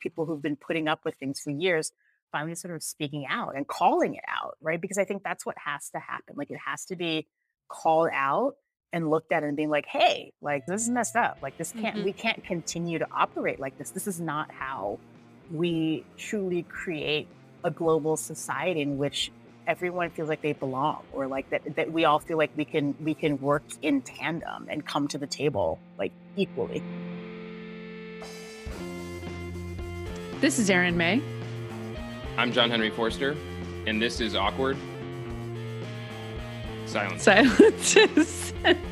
people who've been putting up with things for years finally sort of speaking out and calling it out, right? Because I think that's what has to happen. Like it has to be called out and looked at and being like, hey, like this is messed up. Like this can't, mm-hmm. we can't continue to operate like this. This is not how we truly create a global society in which everyone feels like they belong or like that that we all feel like we can we can work in tandem and come to the table like equally. This is Erin May. I'm John Henry Forster, and this is Awkward Silence. Silences.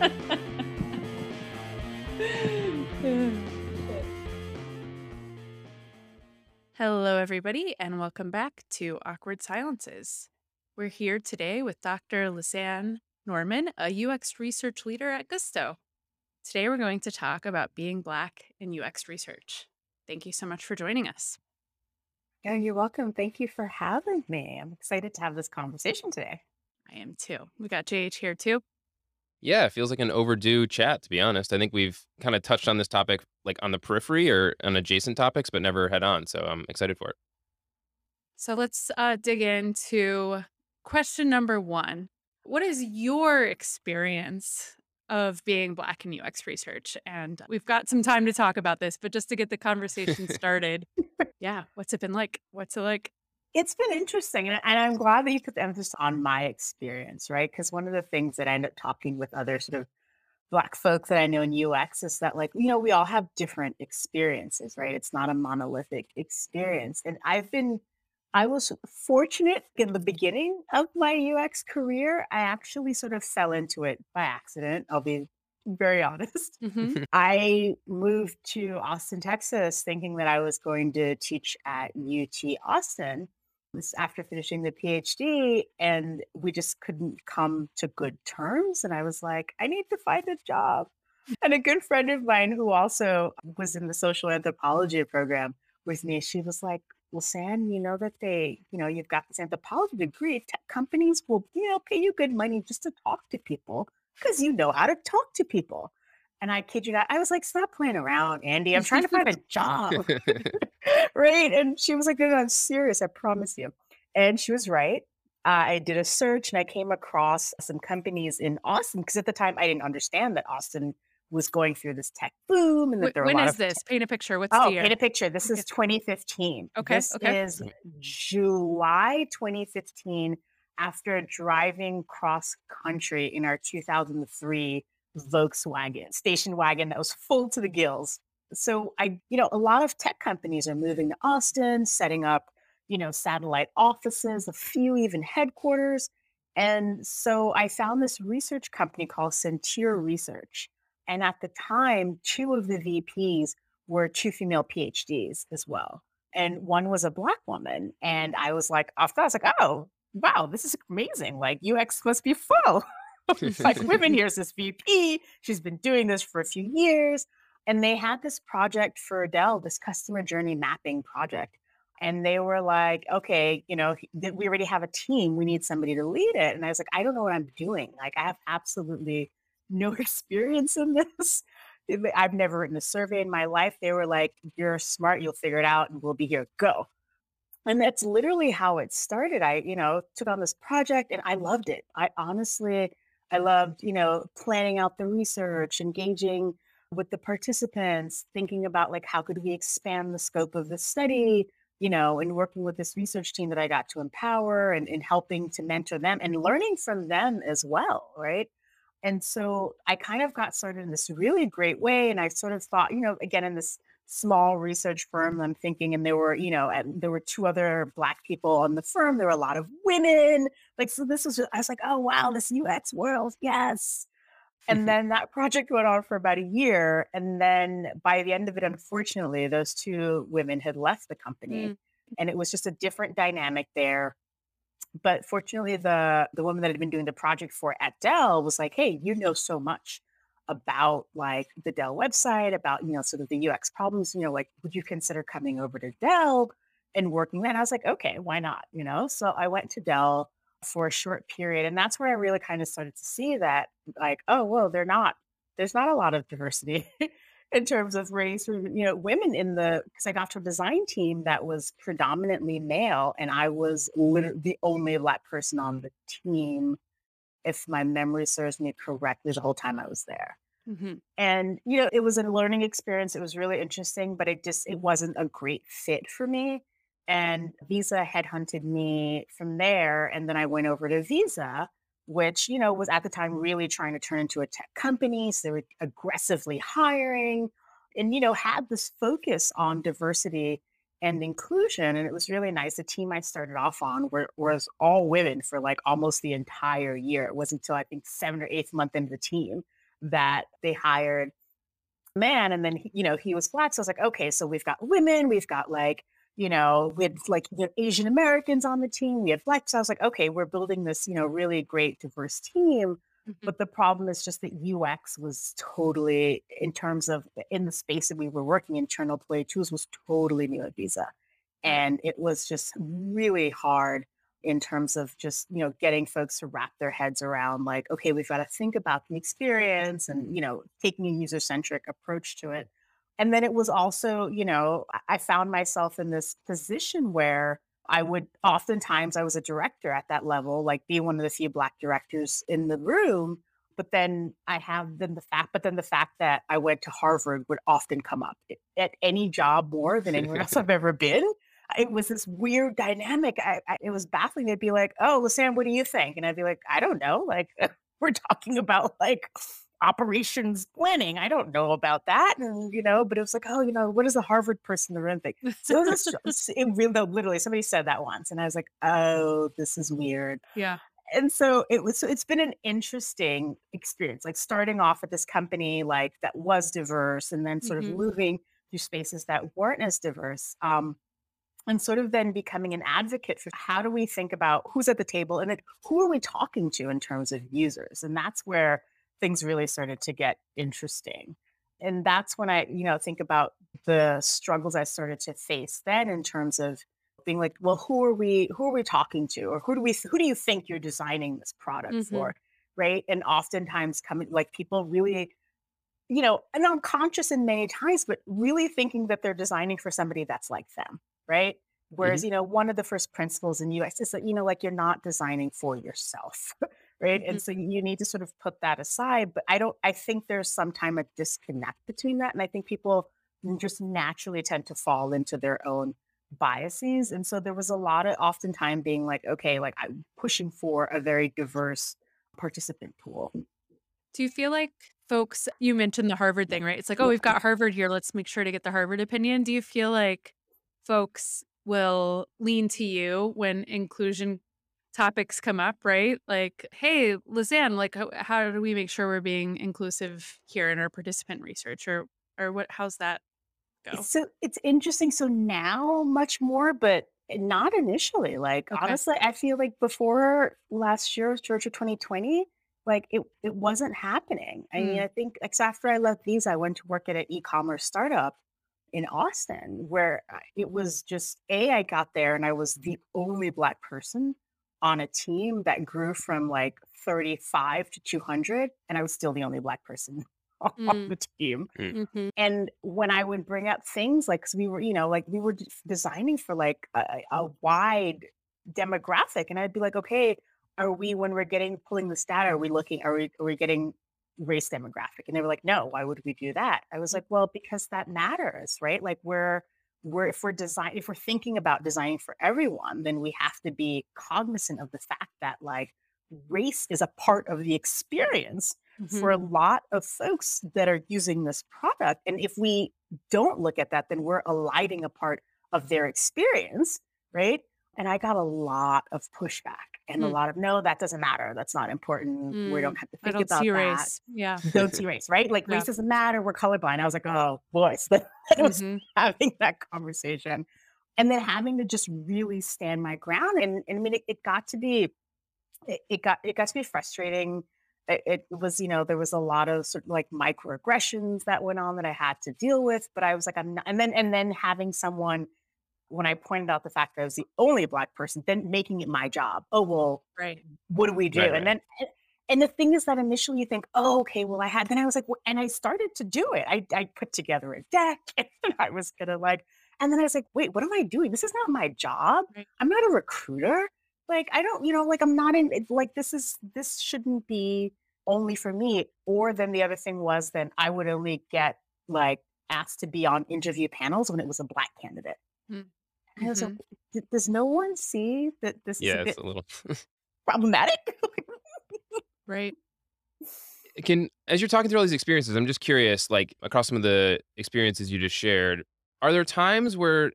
Hello, everybody, and welcome back to Awkward Silences. We're here today with Dr. Lisanne Norman, a UX research leader at Gusto. Today, we're going to talk about being Black in UX research. Thank you so much for joining us. Yeah, you're welcome. Thank you for having me. I'm excited to have this conversation today. I am too. We got JH here too. Yeah, it feels like an overdue chat, to be honest. I think we've kind of touched on this topic like on the periphery or on adjacent topics, but never head on. So I'm excited for it. So let's uh, dig into question number one. What is your experience of being Black in UX research? And we've got some time to talk about this, but just to get the conversation started, yeah, what's it been like? What's it like? It's been interesting. And, and I'm glad that you put the emphasis on my experience, right? Because one of the things that I end up talking with other sort of Black folks that I know in UX is that, like, you know, we all have different experiences, right? It's not a monolithic experience. And I've been, I was fortunate in the beginning of my UX career. I actually sort of fell into it by accident. I'll be very honest. Mm-hmm. I moved to Austin, Texas, thinking that I was going to teach at UT Austin after finishing the PhD, and we just couldn't come to good terms. And I was like, I need to find a job. And a good friend of mine who also was in the social anthropology program with me, she was like, well, Sam, you know that they, you know, you've got this anthropology degree. Tech companies will, you know, pay you good money just to talk to people because you know how to talk to people. And I kid you not, I was like, stop playing around, Andy. I'm trying to find a job. right. And she was like, no, no, I'm serious. I promise you. And she was right. Uh, I did a search and I came across some companies in Austin because at the time I didn't understand that Austin was going through this tech boom and that there were when a lot is of this? Paint a picture. What's oh, the year? paint a picture. This is 2015. Okay. This okay. is July 2015 after driving cross country in our 2003 Volkswagen station wagon that was full to the gills. So I, you know, a lot of tech companies are moving to Austin, setting up, you know, satellite offices, a few even headquarters. And so I found this research company called Sentier Research. And at the time, two of the VPs were two female PhDs as well. And one was a black woman. And I was like, off I was like, oh, wow, this is amazing. Like UX must be full. like women, here's this VP. She's been doing this for a few years. And they had this project for Dell, this customer journey mapping project. And they were like, okay, you know, we already have a team. We need somebody to lead it. And I was like, I don't know what I'm doing. Like, I have absolutely no experience in this. I've never written a survey in my life. They were like, you're smart, you'll figure it out, and we'll be here. Go. And that's literally how it started. I, you know, took on this project and I loved it. I honestly, I loved, you know, planning out the research, engaging with the participants, thinking about like how could we expand the scope of the study, you know, and working with this research team that I got to empower and, and helping to mentor them and learning from them as well, right? And so I kind of got started in this really great way. And I sort of thought, you know, again, in this small research firm i'm thinking and there were you know and there were two other black people on the firm there were a lot of women like so this was i was like oh wow this ux world yes and then that project went on for about a year and then by the end of it unfortunately those two women had left the company mm. and it was just a different dynamic there but fortunately the the woman that had been doing the project for at dell was like hey you know so much about like the Dell website, about, you know, sort of the UX problems, you know, like, would you consider coming over to Dell and working there? And I was like, okay, why not? You know, so I went to Dell for a short period. And that's where I really kind of started to see that, like, oh, well, they're not, there's not a lot of diversity in terms of race or you know women in the because I got to a design team that was predominantly male and I was literally the only black person on the team if my memory serves me correctly the whole time I was there. hmm And you know, it was a learning experience. It was really interesting, but it just it wasn't a great fit for me. And Visa headhunted me from there, and then I went over to Visa, which you know was at the time really trying to turn into a tech company. So they were aggressively hiring, and you know had this focus on diversity and inclusion. And it was really nice. The team I started off on were, was all women for like almost the entire year. It wasn't until I think seven or eighth month into the team that they hired man. And then, you know, he was black. So I was like, okay, so we've got women, we've got like, you know, we had like we have Asian Americans on the team, we had black. So I was like, okay, we're building this, you know, really great diverse team. hmm But the problem is just that UX was totally, in terms of in the space that we were working, internal play tools was totally new at Visa. And it was just really hard in terms of just, you know, getting folks to wrap their heads around like, okay, we've got to think about the experience and, you know, taking a user centric approach to it. And then it was also, you know, I found myself in this position where I would oftentimes I was a director at that level, like be one of the few black directors in the room. But then I have then the fact, but then the fact that I went to Harvard would often come up at any job more than anywhere else I've ever been. It was this weird dynamic. I, I it was baffling. They'd be like, "Oh, Lisanne, what do you think?" And I'd be like, "I don't know. Like, we're talking about like operations planning. I don't know about that." And you know, but it was like, "Oh, you know, what does the Harvard person in the room think?" So it just, it really, though, literally, somebody said that once, and I was like, "Oh, this is weird." yeah. And so it was. So it's been an interesting experience, like starting off at this company like that was diverse, and then sort of hmm moving through spaces that weren't as diverse. Um, and sort of then becoming an advocate for how do we think about who's at the table and then who are we talking to in terms of users and that's where things really started to get interesting and that's when i you know think about the struggles i started to face then in terms of being like well who are we who are we talking to? Or who do we who do you think you're designing this product hmm for? Right? And oftentimes coming like people really you know, and I'm conscious in many times, but really thinking that they're designing for somebody that's like them, right? Whereas, you know, one of the first principles in UX is that, you know, like you're not designing for yourself, right? hmm And so you need to sort of put that aside. But I don't, I think there's sometime a disconnect between that. And I think people just naturally tend to fall into their own biases. And so there was a lot of oftentimes being like, okay, like I'm pushing for a very diverse participant pool. Do you feel like folks, you mentioned the Harvard thing, right? It's like, oh, we've got Harvard here. Let's make sure to get the Harvard opinion. Do you feel like folks will lean to you when inclusion topics come up, right? Like, hey, Lisanne, like, how, how do we make sure we're being inclusive here in our participant research, or or what? How's that go? So it's interesting. So now much more, but not initially. Like Okay. honestly, I feel like before last year, Georgia 2020, like it it wasn't happening. I mean, Mm, I think it's after I left Visa, I went to work at an e-commerce startup in Austin where it was just A, I got there and I was the only black person on a team that grew from like 35 to 200, and I was still the only black person on mm, the team. hmm And when I would bring up things like, 'cause we were, you know, like we were designing for like a, a a wide demographic, and I'd be like, okay, are we when we're getting pulling this data, are we looking, are we are we getting race demographic? And they were like, no, why would we do that? I was like, well, because that matters, right? Like we're we're if we're design if we're thinking about designing for everyone, then we have to be cognizant of the fact that like race is a part of the experience hmm for a lot of folks that are using this product. And if we don't look at that, then we're alighting a part of their experience, right? And I got a lot of pushback and a Mm, lot of no, that doesn't matter. That's not important. We mm. don't have to think I don't about see that. race. Yeah. Don't see race, right? Like Yeah. race doesn't matter. We're colorblind. I was like, oh boy. So I was hmm having that conversation. And then having to just really stand my ground. And, and I mean, it, it got to be it, it got it got to be frustrating. It, it was, you know, there was a lot of sort of like microaggressions that went on that I had to deal with. But I was like, I'm not, and then and then having someone when I pointed out the fact that I was the only black person, then making it my job. Oh well, Right. what do we do? Right, And right. then and the thing is that initially you think, oh, okay, well, I had, then I was like, well, and I started to do it. I, I put together a deck and I was gonna like, and then I was like, wait, what am I doing? This is not my job. Right. I'm not a recruiter. Like, I don't, you know, like I'm not in, like, this is, this shouldn't be only for me. Or then the other thing was then I would only get like asked to be on interview panels when it was a black candidate. Mm. I was like, Mhm. "D- does no one see that this is Yeah, a bit it's a little. problematic? Right. Can as you're talking through all these experiences, I'm just curious, like across some of the experiences you just shared, are there times where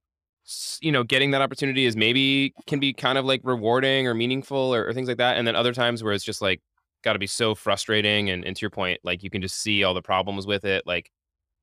you know getting that opportunity is maybe can be kind of like rewarding or meaningful or, or things like that, and then other times where it's just like got to be so frustrating, and, and to your point, like you can just see all the problems with it. Like,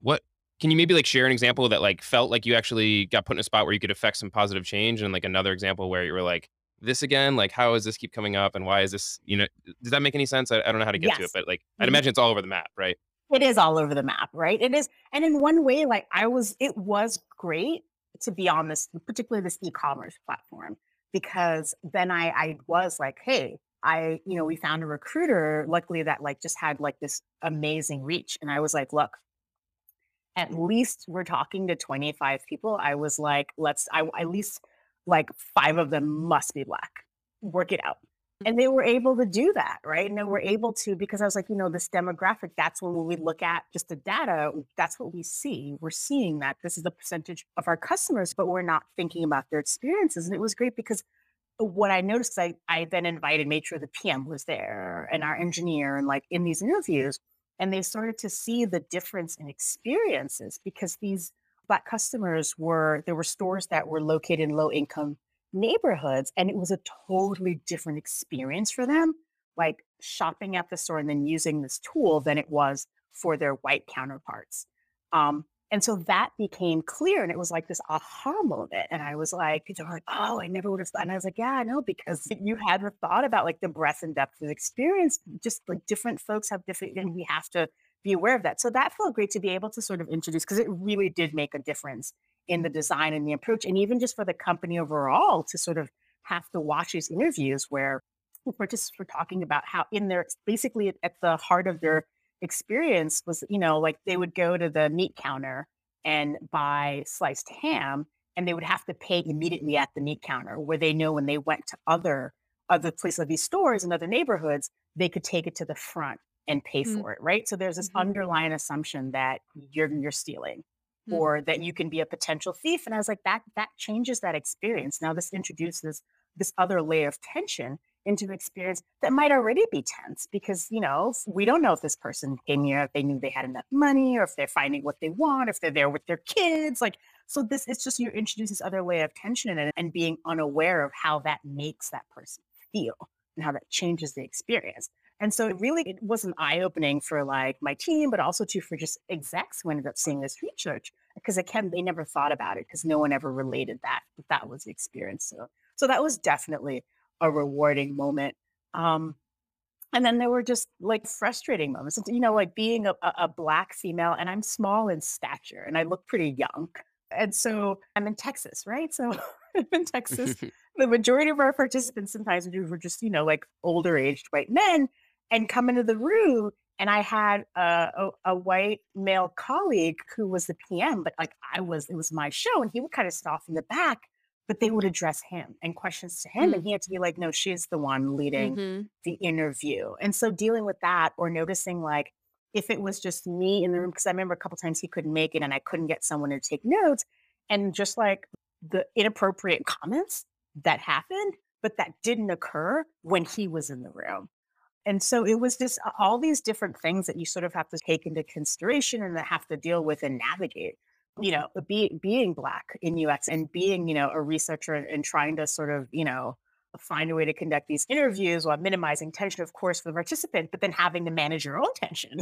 what can you maybe like share an example that like felt like you actually got put in a spot where you could affect some positive change, and like another example where you were like this again like how does this keep coming up and why is this you know does that make any sense i, I don't know how to get to it but like i'd Mhm. imagine it's all over the map right it is all over the map, right? It is. And in one way, like I was, it was great to be on this, particularly this e-commerce platform, because then I, I was like, hey, I, you know, we found a recruiter, luckily that like just had like this amazing reach. And I was like, look, at mm-hmm. least we're talking to 25 people. I was like, let's, I at least like five of them must be black. Work it out. Mm-hmm. And they were able to do that, right? And they were able to, because I was like, you know, this demographic, that's when we look at just the data, that's what we see. We're seeing that this is the percentage of our customers, but we're not thinking about their experiences. And it was great because what I noticed, I, I then invited, made sure the PM was there and our engineer and like in these interviews, and they started to see the difference in experiences because these black customers were, there were stores that were located in low income neighborhoods and it was a totally different experience for them like shopping at the store and then using this tool than it was for their white counterparts. Um and so that became clear and it was like this aha moment and i was like like oh i never would have thought and i was like yeah i know because you hadn't thought about like the breadth and depth of experience just like different folks have different and we have to be aware of that. So that felt great to be able to sort of introduce because it really did make a difference in the design and the approach, and even just for the company overall to sort of have to watch these interviews where just we're talking about how in their basically at the heart of their experience was you know like they would go to the meat counter and buy sliced ham and they would have to pay immediately at the meat counter where they know when they went to other other places of these stores in other neighborhoods they could take it to the front and pay Mm. for it right so there's this Mhm. underlying assumption that you're you're stealing Mm. or that you can be a potential thief and i was like that that changes that experience now this introduces this other layer of tension into experience that might already be tense because you know we don't know if this person came here if they knew they had enough money or if they're finding what they want if they're there with their kids like so this it's just you introduce this other layer of tension it and being unaware of how that makes that person feel and how that changes the experience. And so it really it was an eye-opening for like my team but also too for just execs who ended up seeing this research because again they never thought about it because no one ever related that that was the experience. So so that was definitely a rewarding moment um and then there were just like frustrating moments. You know like being a, a black female and i'm small in stature and i look pretty young and so i'm in texas right? So i'm in texas. The majority of our participants sometimes we were just you know like older aged white men and come into the room and i had a, a, a white male colleague who was the pm but like i was it was my show and he would kind of stop in the back but they would address him and questions to him and he had to be like no she's the one leading Mhm. the interview. And so dealing with that or noticing like if it was just me in the room, because I remember a couple times he couldn't make it and I couldn't get someone to take notes and just like the inappropriate comments that happened, but that didn't occur when he was in the room. And so it was just all these different things that you sort of have to take into consideration and that have to deal with and navigate. You know, be, being black in UX and being, you know, a researcher and, and trying to sort of, you know, find a way to conduct these interviews while minimizing tension, of course, for the participant, but then having to manage your own tension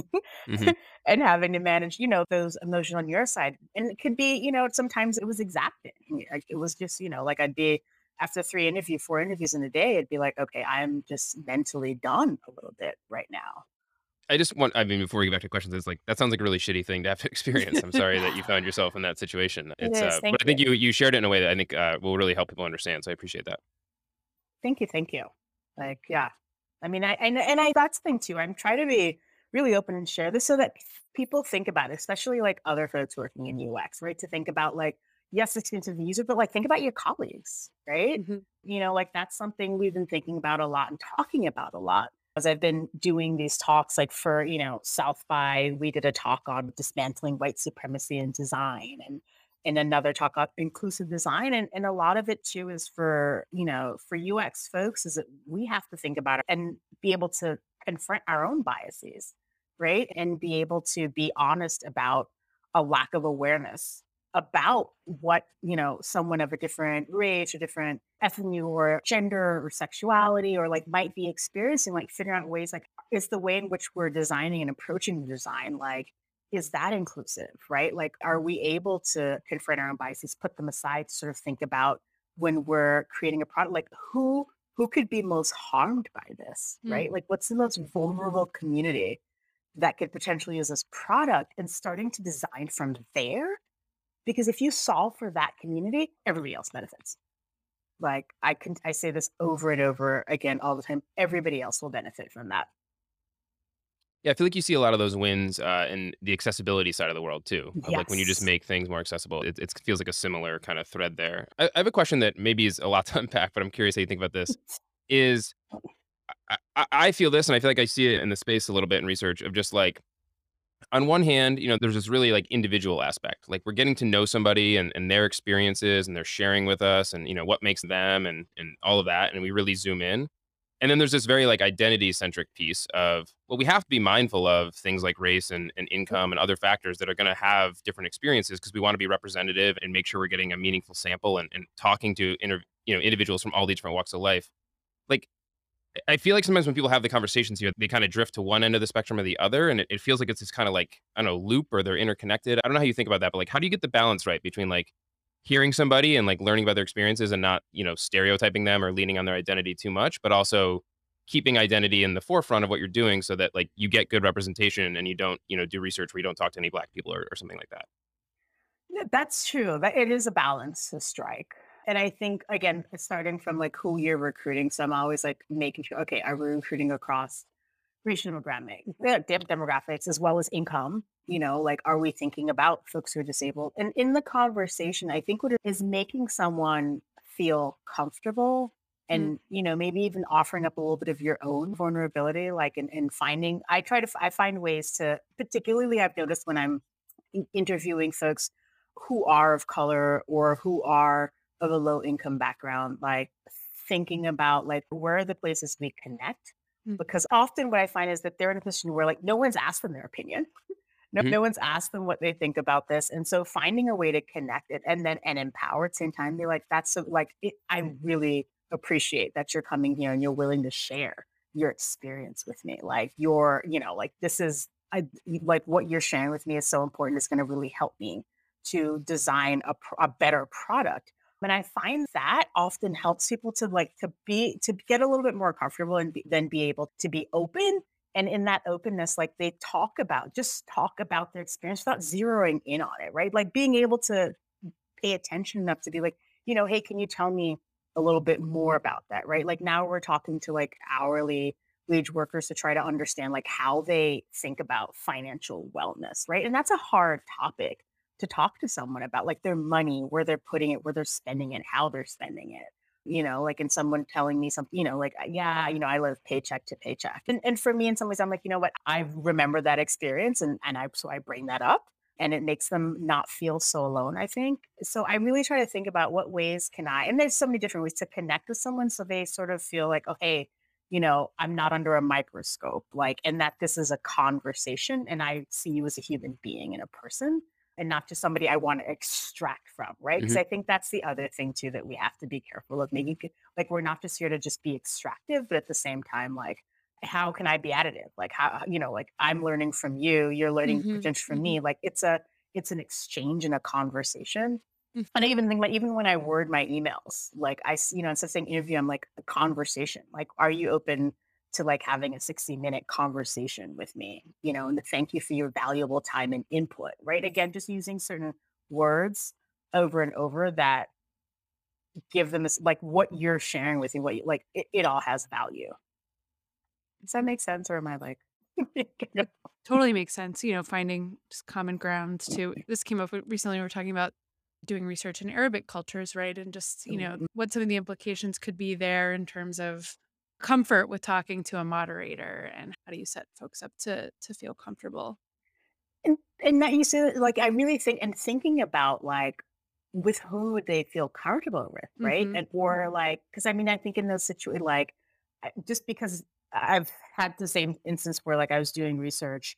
Mhm. and having to manage, you know, those emotions on your side. And it could be, you know, sometimes it was exacting. It was just, you know, like I'd be after three interview, four interviews in a day, it'd be like, okay, I'm just mentally done a little bit right now. I just want, I mean, before we get back to questions, it's like, that sounds like a really shitty thing to have to experience. I'm sorry that you found yourself in that situation. It It's, is, uh, thank but I think you, you shared it in a way that I think uh, will really help people understand. So I appreciate that. Thank you, thank you. Like, yeah. I mean, I, and, and I, that's the thing too. I'm trying to be really open and share this so that people think about it, especially like other folks working in UX, right? To think about like, yes, experience of the user, but like think about your colleagues, right? Mm-hmm. You know, like that's something we've been thinking about a lot and talking about a lot. As I've been doing these talks, like for, you know, South by, we did a talk on dismantling white supremacy in design and and another talk on inclusive design. And, and a lot of it too is for, you know, for UX folks is that we have to think about it and be able to confront our own biases right? And be able to be honest about a lack of awareness about what, you know, someone of a different race or different ethnicity or gender or sexuality or like might be experiencing, like figuring out ways like is the way in which we're designing and approaching the design like is that inclusive, right? Like, are we able to confront our own biases, put them aside, sort of think about when we're creating a product, like who who could be most harmed by this, mm. right? Like, what's the most vulnerable community that could potentially use this product and starting to design from there. Because if you solve for that community, everybody else benefits. Like I can I say this over and over again all the time. Everybody else will benefit from that. Yeah, I feel like you see a lot of those wins uh, in the accessibility side of the world too. Yes. Like when you just make things more accessible, it, it feels like a similar kind of thread there. I, I have a question that maybe is a lot to unpack, but I'm curious how you think about this. Is I, I feel this, and I feel like I see it in the space a little bit in research of just like, on one hand, you know, there's this really like individual aspect. Like we're getting to know somebody and, and their experiences and they're sharing with us and, you know, what makes them and, and all of that. And we really zoom in. And then there's this very like identity centric piece of, well, we have to be mindful of things like race and, and mm-hmm. income and other factors that are going to have different experiences because we want to be representative and make sure we're getting a meaningful sample and, and talking to, inter, you know, individuals from all these different walks of life. Like I feel like sometimes when people have the conversations here, they kind of drift to one end of the spectrum or the other. And it, it feels like it's this kind of like, I don't know, loop or they're interconnected. I don't know how you think about that, but like, how do you get the balance right between like hearing somebody and like learning about their experiences and not, you know, stereotyping them or leaning on their identity too much, but also keeping identity in the forefront of what you're doing so that like you get good representation and you don't, you know, do research where you don't talk to any black people or, or something like that. Yeah, that's true. It is a balance to strike. And I think again, starting from like who you're recruiting. So I'm always like making sure, okay, are we recruiting across regional demographic, demographics as well as income? You know, like are we thinking about folks who are disabled? And in the conversation, I think what it is making someone feel comfortable mm. and you know maybe even offering up a little bit of your own vulnerability like in, in finding i try to i find ways to particularly i've noticed when i'm interviewing folks who are of color or who are of a low income background, like thinking about like where are the places we connect? Mm-hmm. Because often what I find is that they're in a position where like no one's asked them their opinion. No, mm-hmm. no one's asked them what they think about this. And so finding a way to connect it and then and empower at the same time, be like, that's so like it, I really appreciate that you're coming here and you're willing to share your experience with me. Like you're, you know, like this is I like what you're sharing with me is so important. It's going to really help me to design a, a better product and I find that often helps people to like to be to get a little bit more comfortable and be, then be able to be open. And in that openness, like they talk about, just talk about their experience without zeroing in on it, right? Like being able to pay attention enough to be like, you know, hey, can you tell me a little bit more about that, right? Like now we're talking to like hourly wage workers to try to understand like how they think about financial wellness, right? And that's a hard topic to talk to someone about like their money, where they're putting it, where they're spending it, how they're spending it. You know, like in someone telling me something, you know, like, yeah, you know, I live paycheck to paycheck. And, and for me, in some ways, I'm like, you know what, I remember that experience and, and I, so I bring that up and it makes them not feel so alone, I think. So I really try to think about what ways can I, and there's so many different ways to connect with someone so they sort of feel like, oh, hey, you know, I'm not under a microscope, like, and that this is a conversation and I see you as a human being and a person and not just somebody I want to extract from, right? Because mm-hmm. I think that's the other thing too that we have to be careful of making like we're not just here to just be extractive, but at the same time, like how can I be additive? Like how you know, like I'm learning from you, you're learning mm-hmm. potential from mm-hmm. me. Like it's a it's an exchange and a conversation. Mm-hmm. And I even think like even when I word my emails, like I you know instead of saying interview, I'm like a conversation. Like, are you open to like having a 60 minute conversation with me, you know, and thank you for your valuable time and input, right? Again, just using certain words over and over that give them this, like what you're sharing with me, what you like, it, it all has value. Does that make sense? Or am I like, totally makes sense. You know, finding just common ground to This came up recently. We were talking about doing research in Arabic cultures, right? And just, you know, Mhm. what some of the implications could be there in terms of comfort with talking to a moderator and how do you set folks up to to feel comfortable? and, and that you said, like, I really think, and thinking about like, with who would they feel comfortable with, right? Mhm. And, or like, because I mean, I think in those situations, like, just because I've had the same instance where like I was doing research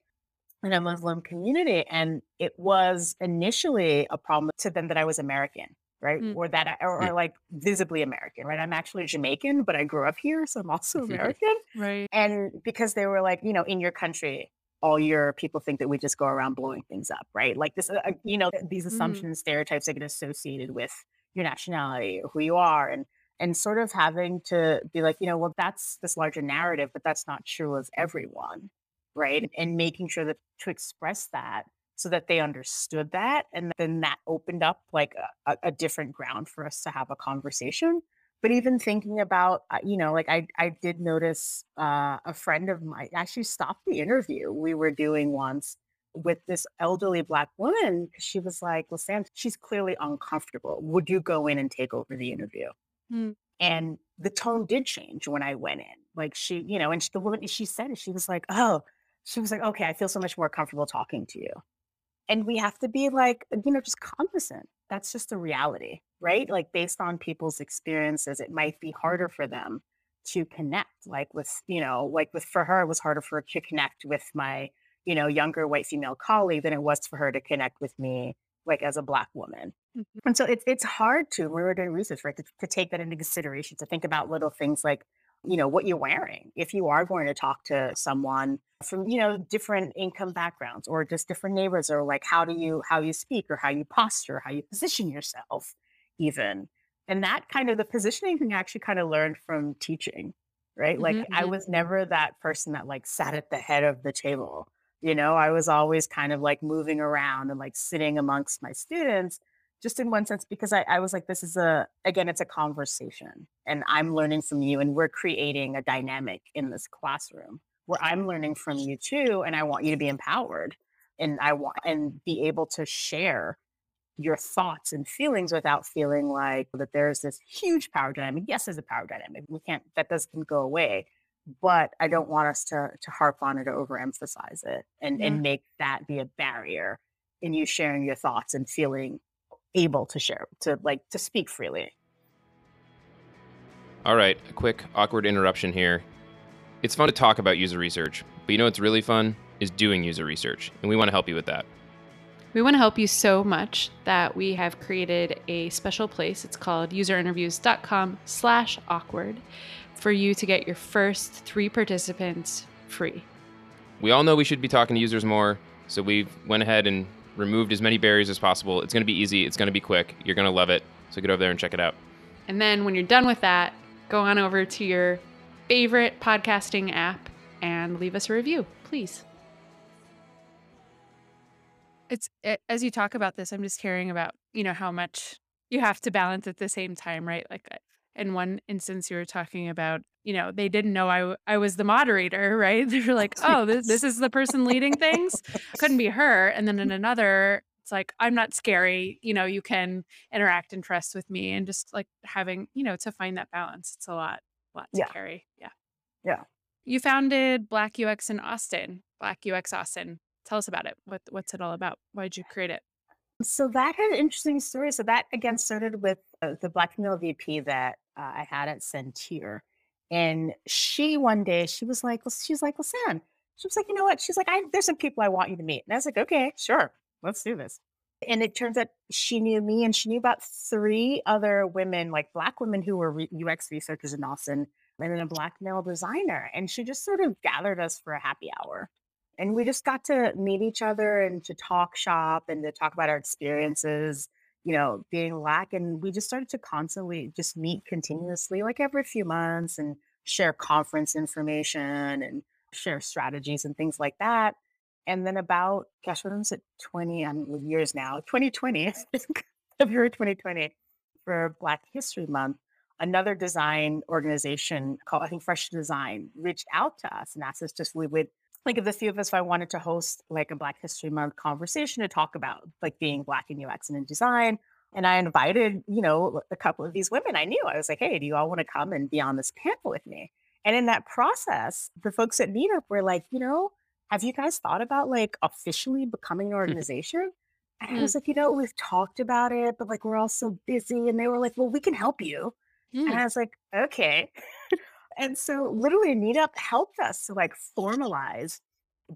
in a Muslim community, and it was initially a problem to them that I was American, right? Mm. Or that I, or, Mm. or like visibly American, right? I'm actually Jamaican, but I grew up here, so I'm also American. Right. And because they were like, you know, in your country, all your people think that we just go around blowing things up, right? Like this, uh, you know, these Mhm. assumptions, stereotypes that get associated with your nationality or who you are, and and sort of having to be like, you know, well, that's this larger narrative, but that's not true of everyone, right? And making sure that to express that so that they understood that, and then that opened up like a, a different ground for us to have a conversation but even thinking about uh, you know like i i did notice uh, a friend of mine actually stopped the interview we were doing once with this elderly black woman. she was like well sam she's clearly uncomfortable would you go in and take over the interview Hmm. and the tone did change when i went in like she you know and she, the woman she said it she was like oh she was like okay i feel so much more comfortable talking to you and we have to be like you know just cognizant. That's just the reality right? Like based on people's experiences it might be harder for them to connect like with you know like with for her it was harder for her to connect with my you know younger white female colleague than it was for her to connect with me like as a black woman. Mhm. and so it's it's hard to when we were doing research right to, to take that into consideration to think about little things like you know what you're wearing if you are going to talk to someone from you know different income backgrounds or just different neighbors or like how do you how you speak or how you posture how you position yourself even and that kind of the positioning thing I actually kind of learned from teaching right? Like Mhm, i was never that person that like sat at the head of the table you know? I was always kind of like moving around and like sitting amongst my students just in one sense because I, I was like this is a again it's a conversation and i'm learning from you and we're creating a dynamic in this classroom where i'm learning from you too and i want you to be empowered and i want and be able to share your thoughts and feelings without feeling like that there's this huge power dynamic yes there's a power dynamic we can't that doesn't go away but i don't want us to to harp on it or overemphasize it and Yeah. and make that be a barrier in you sharing your thoughts and feeling able to share to like to speak freely All right, a quick awkward interruption here. It's fun to talk about user research, but you know what's really fun is doing user research, and we want to help you with that. We want to help you so much that we have created a special place. It's called userinterviews.com slash awkward for you to get your first three participants free. We all know we should be talking to users more, so we went ahead and removed as many barriers as possible. It's going to be easy, it's going to be quick. You're going to love it. So get over there and check it out. And then when you're done with that, go on over to your favorite podcasting app and leave us a review, please. It's it, as you talk about this, I'm just hearing about, you know, how much you have to balance at the same time, right? Like in one instance you were talking about, you know, they didn't know I, I was the moderator, right? They were oh like, "Oh, this, this is the person leading things." Couldn't be her. And then in another it's like I'm not scary, you know, you can interact and trust with me and just like having, you know, to find that balance. It's a lot, a lot to Yeah. carry. Yeah. Yeah. You founded Black UX in Austin, Black UX Austin. Tell us about it. What what's it all about? Why did you create it? So that had an interesting story. So that again started with uh, the Black female VP that uh, I had at Sentier, and she one day she was like, she's like, Sam, she was like, you know what? She's like, I there's some people I want you to meet, and I was like, okay, sure, let's do this. And it turns out she knew me, and she knew about three other women, like Black women who were re- UX researchers in Austin, and then a Black male designer, and she just sort of gathered us for a happy hour and we just got to meet each other and to talk shop and to talk about our experiences you know being black and we just started to constantly just meet continuously like every few months and share conference information and share strategies and things like that. And then about gosh what was it 20 um, years now 2020 february 2020 for black history month another design organization called, I think Fresh Design, reached out to us and asked us just we would like if the few of us if I wanted to host like a Black History Month conversation to talk about like being Black in UX and in design. And I invited, you know, a couple of these women I knew. I was like, hey, do you all want to come and be on this panel with me? And in that process, the folks at Meetup were like, you know, have you guys thought about like officially becoming an organization? And I Mm, was like, you know, we've talked about it, but like we're all so busy. And they were like, well, we can help you. And mm, I was like, okay. And so literally Meetup helped us to like formalize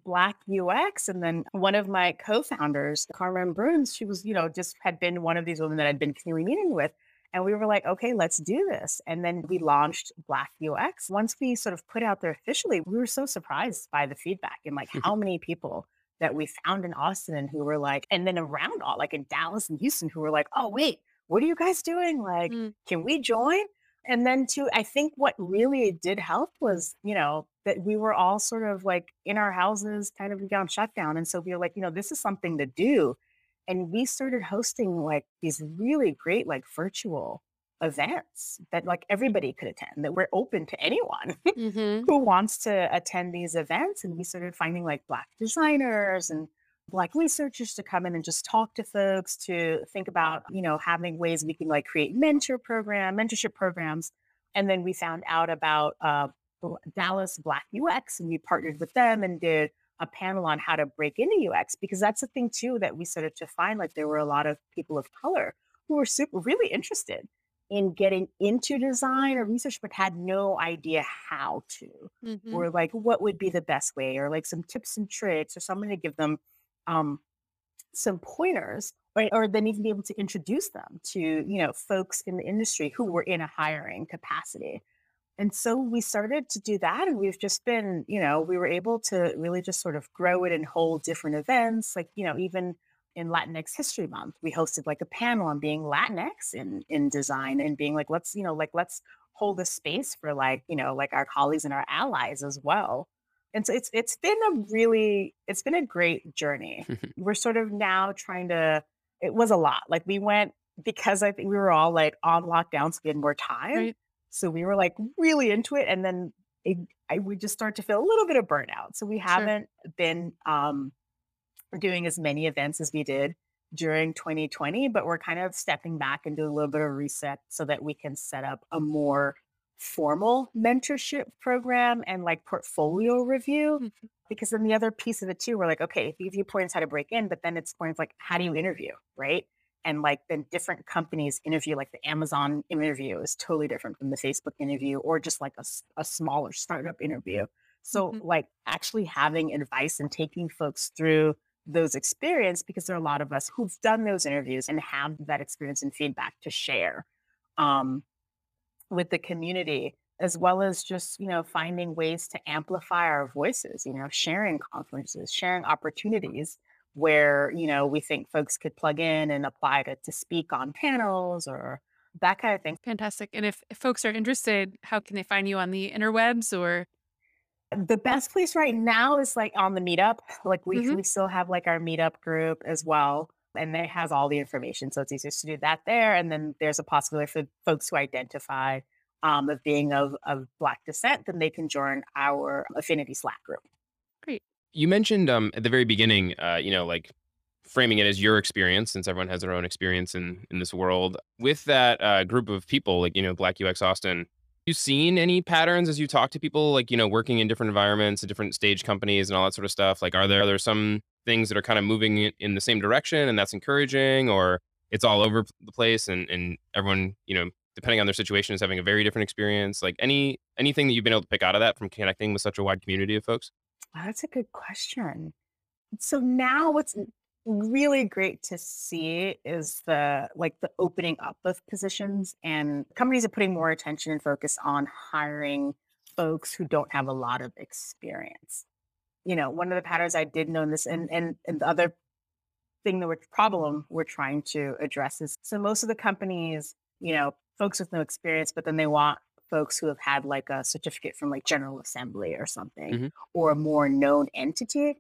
Black UX. And then one of my co-founders, Carmen Bruns, she was, you know, just had been one of these women that I'd been continually meeting with. And we were like, okay, let's do this. And then we launched Black UX. Once we sort of put it out there officially, we were so surprised by the feedback and like how many people that we found in Austin and who were like, and then around all like in Dallas and Houston who were like, oh, wait, what are you guys doing? Like, mm, can we join? And then too, I think what really did help was, you know, that we were all sort of like in our houses, kind of we got on shutdown. And so we were like, you know, this is something to do. And we started hosting like these really great, like virtual events that like everybody could attend, that were open to anyone mhm, who wants to attend these events. And we started finding like Black designers and Black researchers to come in and just talk to folks to think about, you know, having ways we can like create mentor program, mentorship programs. And then we found out about uh, Dallas Black UX and we partnered with them and did a panel on how to break into UX because that's the thing too that we started to find like there were a lot of people of color who were super really interested in getting into design or research but had no idea how to mhm, or like what would be the best way or like some tips and tricks or someone to give them um, some pointers or, or then even be able to introduce them to you know folks in the industry who were in a hiring capacity. And so we started to do that and we've just been you know we were able to really just sort of grow it and hold different events like you know even in latinx history month we hosted like a panel on being latinx in in design and being like let's you know like let's hold a space for like you know like our colleagues and our allies as well and so it's it's been a really it's been a great journey. We're sort of now trying to it was a lot. Like we went because i think we were all like on lockdown so we had more time right. so we were like really into it and then it, I, we just start to feel a little bit of burnout. So we haven't been um doing as many events as we did during 2020 but we're kind of stepping back and doing a little bit of reset so that we can set up a more formal mentorship program and like portfolio review Mhm. because then the other piece of it too we're like okay if you give you points how to break in but then it's points like how do you interview right and like then different companies interview like the amazon interview is totally different from the facebook interview or just like a, a smaller startup interview so Mhm. like actually having advice and taking folks through those experience because there are a lot of us who've done those interviews and have that experience and feedback to share um, with the community as well as just you know finding ways to amplify our voices you know sharing conferences sharing opportunities where you know we think folks could plug in and apply to, to speak on panels or that kind of thing Fantastic. And if, if folks are interested, how can they find you on the interwebs or? the best place right now is like on the meetup like we, Mhm. we still have like our meetup group as well and it has all the information so it's easiest to do that there and then there's a possibility for folks who identify um, of being of, of black descent then they can join our affinity slack group Great. you mentioned um, at the very beginning, uh, you know, like framing it as your experience, since everyone has their own experience in in this world. With that uh, group of people, like you know, Black UX Austin, you seen any patterns as you talk to people, like you know, working in different environments, at different stage companies, and all that sort of stuff? Like, are there are there some things that are kind of moving in, the same direction, and that's encouraging, or it's all over the place, and and everyone, you know, depending on their situation, is having a very different experience? Like any anything that you've been able to pick out of that from connecting with such a wide community of folks? That's a good question so now what's really great to see is the like the opening up of positions and companies are putting more attention and focus on hiring folks who don't have a lot of experience you know one of the patterns i did notice and and, and the other thing that we're problem we're trying to address is so most of the companies you know folks with no experience but then they want folks who have had like a certificate from like general assembly or something Mhm. or a more known entity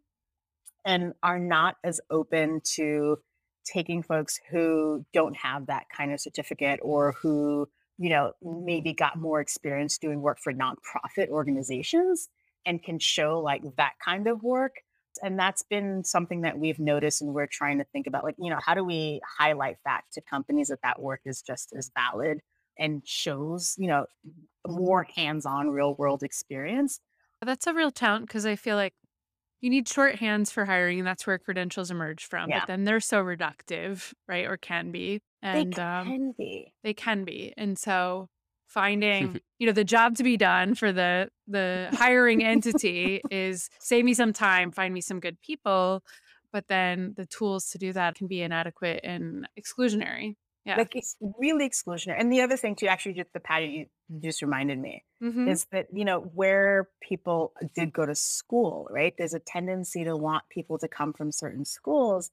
and are not as open to taking folks who don't have that kind of certificate or who you know, maybe got more experience doing work for nonprofit organizations and can show like that kind of work. And that's been something that we've noticed and we're trying to think about like, you know, how do we highlight that to companies that that work is just as valid and shows, you know, more hands-on real world experience. That's a real talent because I feel like you need short hands for hiring, and that's where credentials emerge from. Yeah. But then they're so reductive, right? Or can be. And they um, can be. they can be. And so finding, you know, the job to be done for the the hiring entity is save me some time, find me some good people, but then the tools to do that can be inadequate and exclusionary. Yeah. Like it's really exclusionary. And the other thing too, actually just the Patty you just reminded me Mhm. is that, you know, where people did go to school, right? There's a tendency to want people to come from certain schools,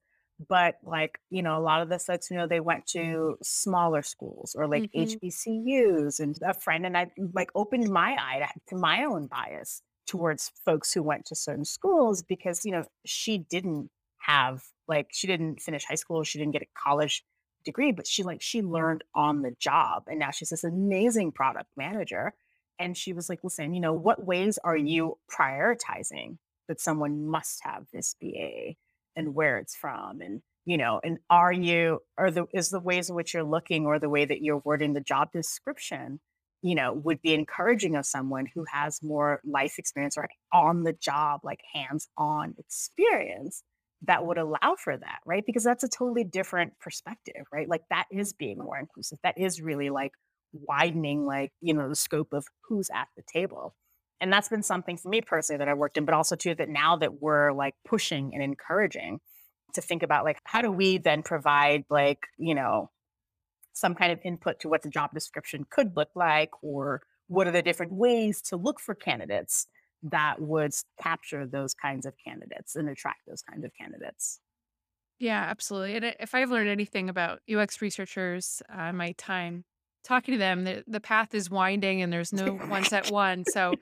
but like, you know, a lot of the folks, you know, they went to smaller schools or like Mhm. HBCUs. And a friend and I like opened my eye to to my own bias towards folks who went to certain schools because, you know, she didn't have like she didn't finish high school, she didn't get a college degree, but she like she learned on the job and now she's this amazing product manager. And she was like, listen, you know, what ways are you prioritizing that someone must have this BA and where it's from? And, you know, and are you, or the, is the ways in which you're looking or the way that you're wording the job description, you know, would be encouraging of someone who has more life experience or on the job, like hands on experience that would allow for that, right? Because that's a totally different perspective, right? Like that is being more inclusive. That is really like widening, like, you know, the scope of who's at the table. And that's been something for me personally that I worked in, but also too that now that we're like pushing and encouraging to think about like how do we then provide like, you know, some kind of input to what the job description could look like or what are the different ways to look for candidates that would capture those kinds of candidates and attract those kinds of candidates. Yeah, absolutely. And if I've learned anything about UX researchers uh, my time talking to them, the, the path is winding and there's no one set one. So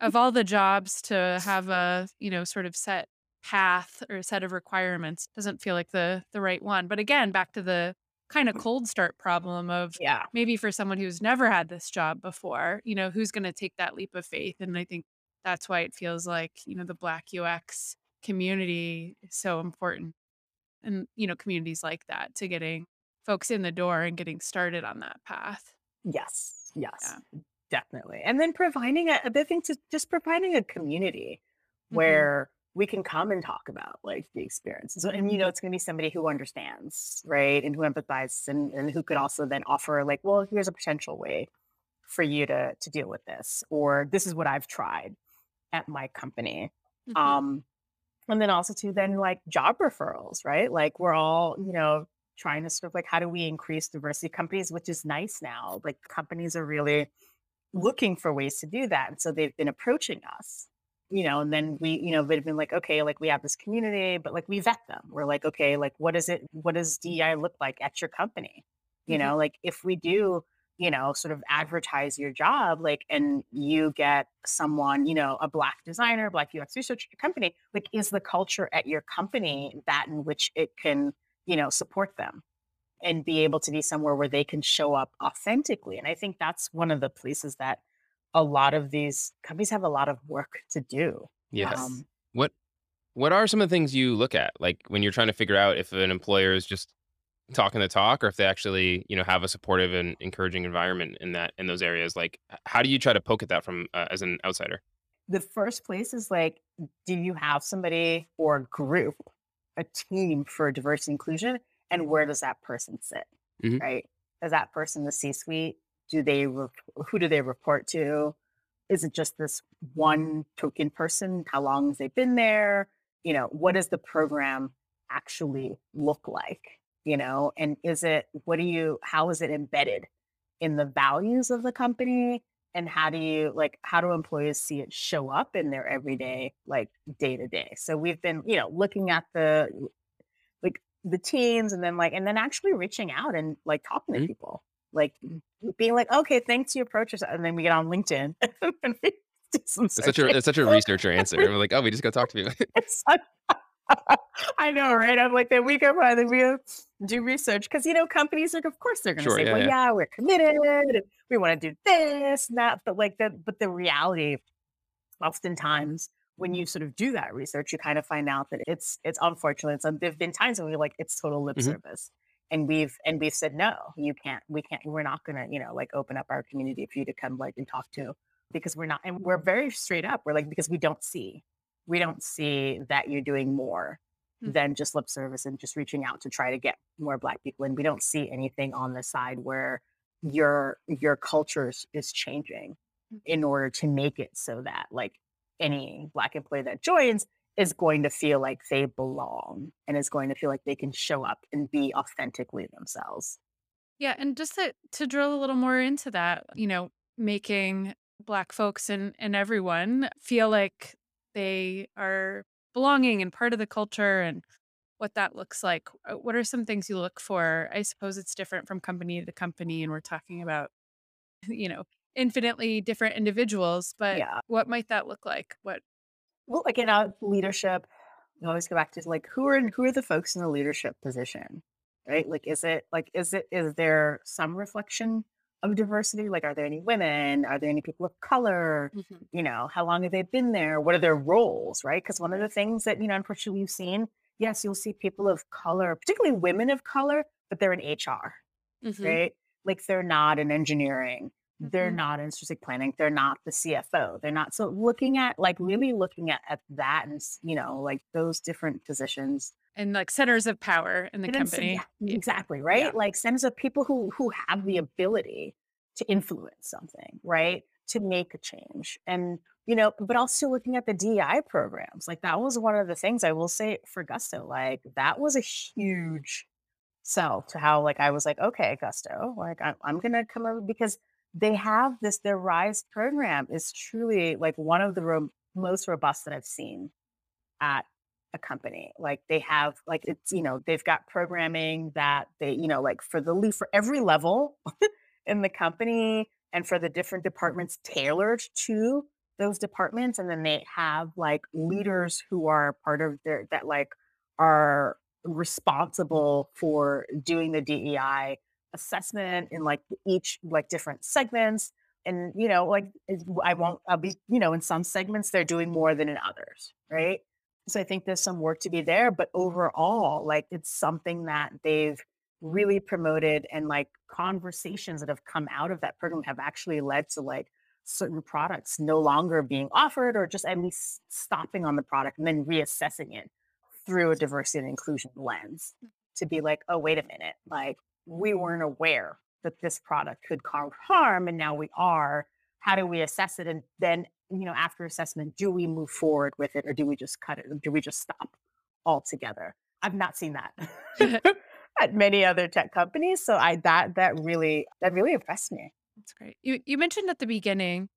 of all the jobs to have a, you know, sort of set path or a set of requirements doesn't feel like the the right one. But again, back to the kind of mm. cold start problem of Yeah. maybe for someone who's never had this job before, you know, who's going to take that leap of faith? And I think that's why it feels like, you know, the Black UX community is so important. And, you know, communities like that to getting folks in the door and getting started on that path. Yes. Yes. Yeah. Definitely. And then providing a, a big thing to just providing a community Mhm. where we can come and talk about like the experiences. And you know, it's gonna be somebody who understands, right? And who empathizes and, and who could also then offer like, well, here's a potential way for you to to deal with this, or this is what I've tried at my company. Mhm. Um, and then also to then like job referrals, right? Like we're all, you know, trying to sort of like how do we increase diversity companies, which is nice now. Like companies are really looking for ways to do that. And so they've been approaching us, you know, and then we, you know, they've been like, okay, like we have this community, but like we vet them. We're like, okay, like what is it, what does DEI look like at your company? You Mhm. know, like if we do, you know, sort of advertise your job, like, and you get someone, you know, a black designer, black UX researcher at your company, like, is the culture at your company that in which it can, you know, support them and be able to be somewhere where they can show up authentically? And I think that's one of the places that a lot of these companies have a lot of work to do. Yes. Um, What what are some of the things you look at like when you're trying to figure out if an employer is just talking the talk or if they actually, you know, have a supportive and encouraging environment in that in those areas like how do you try to poke at that from uh, as an outsider? the first place is like, do you have somebody or group, a team for diversity inclusion? And where does that person sit? Mhm. Right? Is that person the C suite? Do they, rep- who do they report to? Is it just this one token person? How long have they been there? You know, what does the program actually look like? You know, and is it, what do you, how is it embedded in the values of the company? And how do you like how do employees see it show up in their everyday like day to day so we've been you know looking at the like the teens and then like and then actually reaching out and like talking to Mhm. people like being like okay thanks you approach us and then we get on linkedin and we do some It's such a it's such a researcher answer. We're like, "Oh, we just go talk to people." I know, right? I'm like, then we go by, then we do research because you know companies are, of course, they're going to Sure, say, yeah, well, yeah. yeah, we're committed, and we want to do this, and that, but like the, but the reality, oftentimes, when you sort of do that research, you kind of find out that it's, it's unfortunate. It's, there've been times when we're like, it's total lip Mhm. service, and we've, and we've said, no, you can't, we can't, we're not going to, you know, like open up our community for you to come like and talk to because we're not, and we're very straight up. We're like, because we don't see, we don't see that you're doing more Mhm. than just lip service and just reaching out to try to get more black people in. We don't see anything on the side where your your culture is, changing Mhm. in order to make it so that like any black employee that joins is going to feel like they belong and is going to feel like they can show up and be authentically themselves. Yeah, and just to to drill a little more into that, you know, making black folks and and everyone feel like they are belonging and part of the culture and what that looks like. uh, What are some things you look for? I suppose it's different from company to company and we're talking about, you know, infinitely different individuals, but Yeah. what might that look like? What Well, like in our leadership, we always go back to like who are who are the folks in the leadership position, right? Like, is it like is it is there some reflection of diversity? Like, are there any women? Are there any people of color? Mhm. You know, how long have they been there? What are their roles, right? Because one of the things that you know, unfortunately, we've seen, yes, you'll see people of color, particularly women of color, but they're in HR, Mhm. right? Like they're not in engineering. They're Mhm. not in strategic planning. They're not the CFO. They're not. So looking at like really looking at, at that and, you know, like those different positions. And like centers of power in the And company. yeah, exactly. Right. Yeah. Like centers of people who, who have the ability to influence something, right. To make a change. And, you know, but also looking at the DI programs, like that was one of the things I will say for Gusto, like that was a huge sell to how like I was like, okay, Gusto, like I'm, I'm gonna come over because they have this their Rise program is truly like one of the ro- most robust that I've seen at a company. Like they have like it's you know they've got programming that they you know like for the lead for every level in the company and for the different departments tailored to those departments and then they have like leaders who are part of their that like are responsible for doing the DEI assessment in like each like different segments and you know like I won't I'll be you know in some segments they're doing more than in others right so I think there's some work to be there but mm-hmm. overall like it's something that they've really promoted and like conversations that have come out of that program mm. have actually led to like certain products no longer being offered or just at least stopping on the product and then reassessing it through a diversity and inclusion lens mm. to be like oh wait a minute. Like we mm-hmm. weren't aware that this product could cause harm and now we are how do we assess it and then you know after assessment do we move forward with it or do we just cut it or do we just stop altogether i've not seen that at many other tech companies so i that that really that really impressed me That's great. You you mentioned at the beginning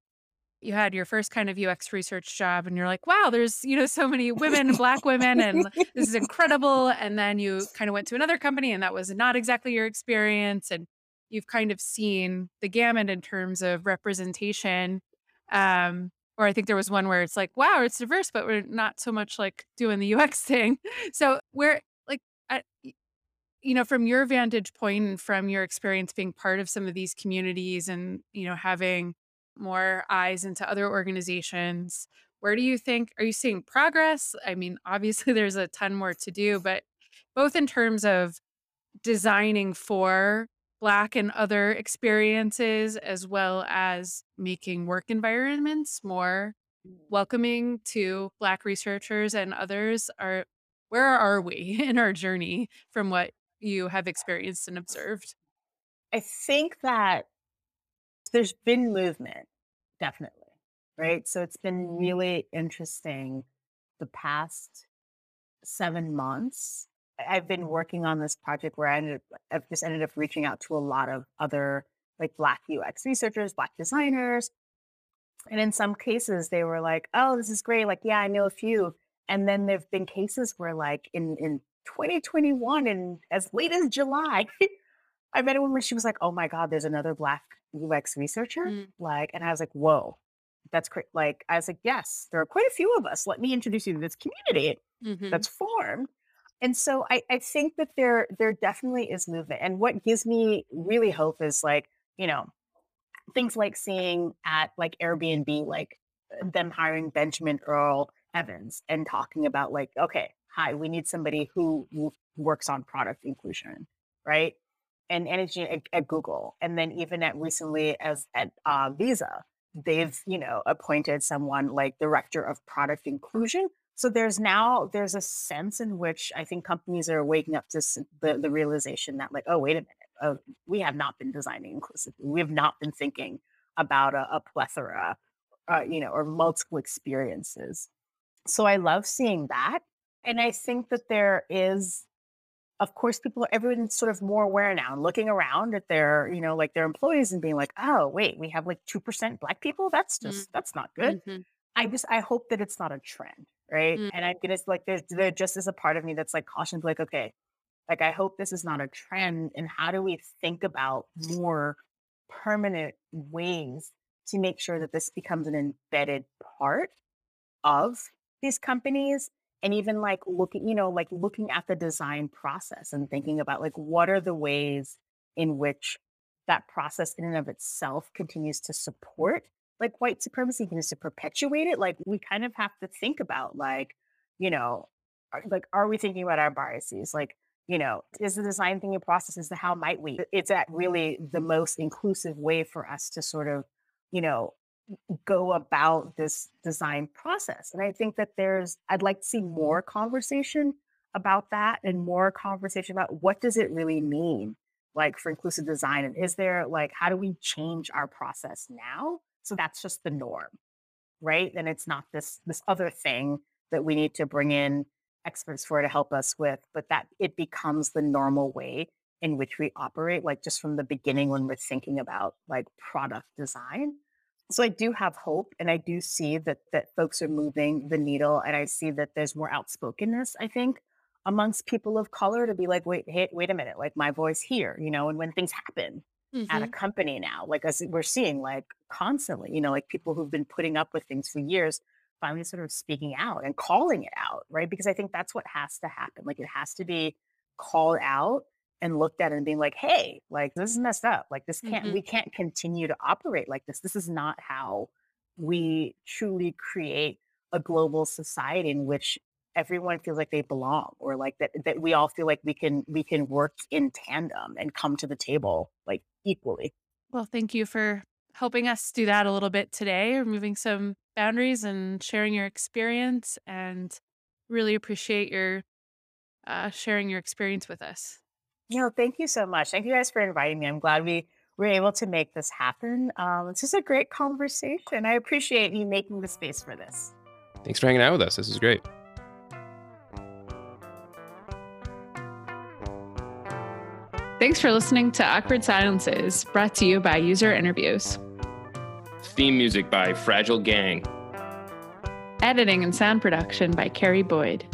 you had your first kind of UX research job and you're like, wow, there's, you know, so many women black women and this is incredible. And then you kind of went to another company and that was not exactly your experience. And you've kind of seen the gamut in terms of representation. Um, or I think there was one where it's like, wow, it's diverse, but we're not so much like doing the UX thing. So where like I, you know, from your vantage point and from your experience being part of some of these communities and, you know, having more eyes into other organizations, where do you think, are you seeing progress? I mean, obviously there's a ton more to do, but both in terms of designing for Black and other experiences, as well as making work environments more mm. welcoming to Black researchers and others, are where are we in our journey from what you have experienced and observed? i think that there's been movement definitely right? So it's been mm. really interesting the past seven months i've been working on this project where i ended up i've just ended up reaching out to a lot of other like black ux researchers black designers and in some cases they were like oh this is great like yeah i know a few and then there've been cases where like in in 2021 and as late as july i met a woman she was like oh my god there's another black ux researcher Mm. like and i was like whoa that's great. Like I was like, yes, there are quite a few of us. Let me introduce you to this community Mhm. that's formed. And so I, I think that there there definitely is movement. And what gives me really hope is like, you know, things like seeing at like Airbnb, like them hiring Benjamin Earl Evans and talking about like, okay, hi, we need somebody who, who works on product inclusion, right? And energy at, at Google, and then even at recently as at uh, Visa, they've you know appointed someone like director of product inclusion. So there's now there's a sense in which I think companies are waking up to the, the realization that like, oh wait a minute, oh, we have not been designing inclusively. We have not been thinking about a, a plethora, uh, you know, or multiple experiences. So I love seeing that. And I think that there is, of course, people, are everyone's sort of more aware now and looking around at their, you know, like their employees and being like, oh, wait, we have like 2% Black people? That's Mm. just, that's not good. Mhm. I just, I hope that it's not a trend. Right. Mm. And I'm gonna like, there's, there just is a part of me that's like cautioned, like, okay, like, I hope this is not a trend. And how do we think about more permanent ways to make sure that this becomes an embedded part of these companies and even like looking you know like looking at the design process and thinking about like what are the ways in which that process in and of itself continues to support like white supremacy continues to perpetuate it like we kind of have to think about like you know are, like are we thinking about our biases like you know is the design thinking process is the how might we it's at really the most inclusive way for us to sort of you know go about this design process. And I think that there's, I'd like to see more conversation about that and more conversation about what does it really mean, like for inclusive design? And is there like, how do we change our process now? So that's just the norm, right? And it's not this, this other thing that we need to bring in experts for to help us with, but that it becomes the normal way in which we operate, like just from the beginning when we're thinking about like product design so I do have hope and I do see that that folks are moving the needle and I see that there's more outspokenness, I think, amongst people of color to be like, wait, hey, wait a minute, like my voice here, you know, and when things happen at a Mhm. company now, like as we're seeing like constantly, you know, like people who've been putting up with things for years finally sort of speaking out and calling it out, right? Because I think that's what has to happen. Like it has to be called out and looked at and being like, hey, like this is messed up. Like this can't, Mhm. we can't continue to operate like this. This is not how we truly create a global society in which everyone feels like they belong or like that that we all feel like we can we can work in tandem and come to the table like equally. Well, thank you for helping us do that a little bit today, removing some boundaries and sharing your experience. And really appreciate your uh, sharing your experience with us. No, thank you so much. Thank you guys for inviting me. I'm glad we were able to make this happen. Um, it's just a great conversation. I appreciate you making the space for this. Thanks for hanging out with us. This is great. Thanks for listening to Awkward Silences, brought to you by User Interviews. Theme music by Fragile Gang. Editing and sound production by Carrie Boyd.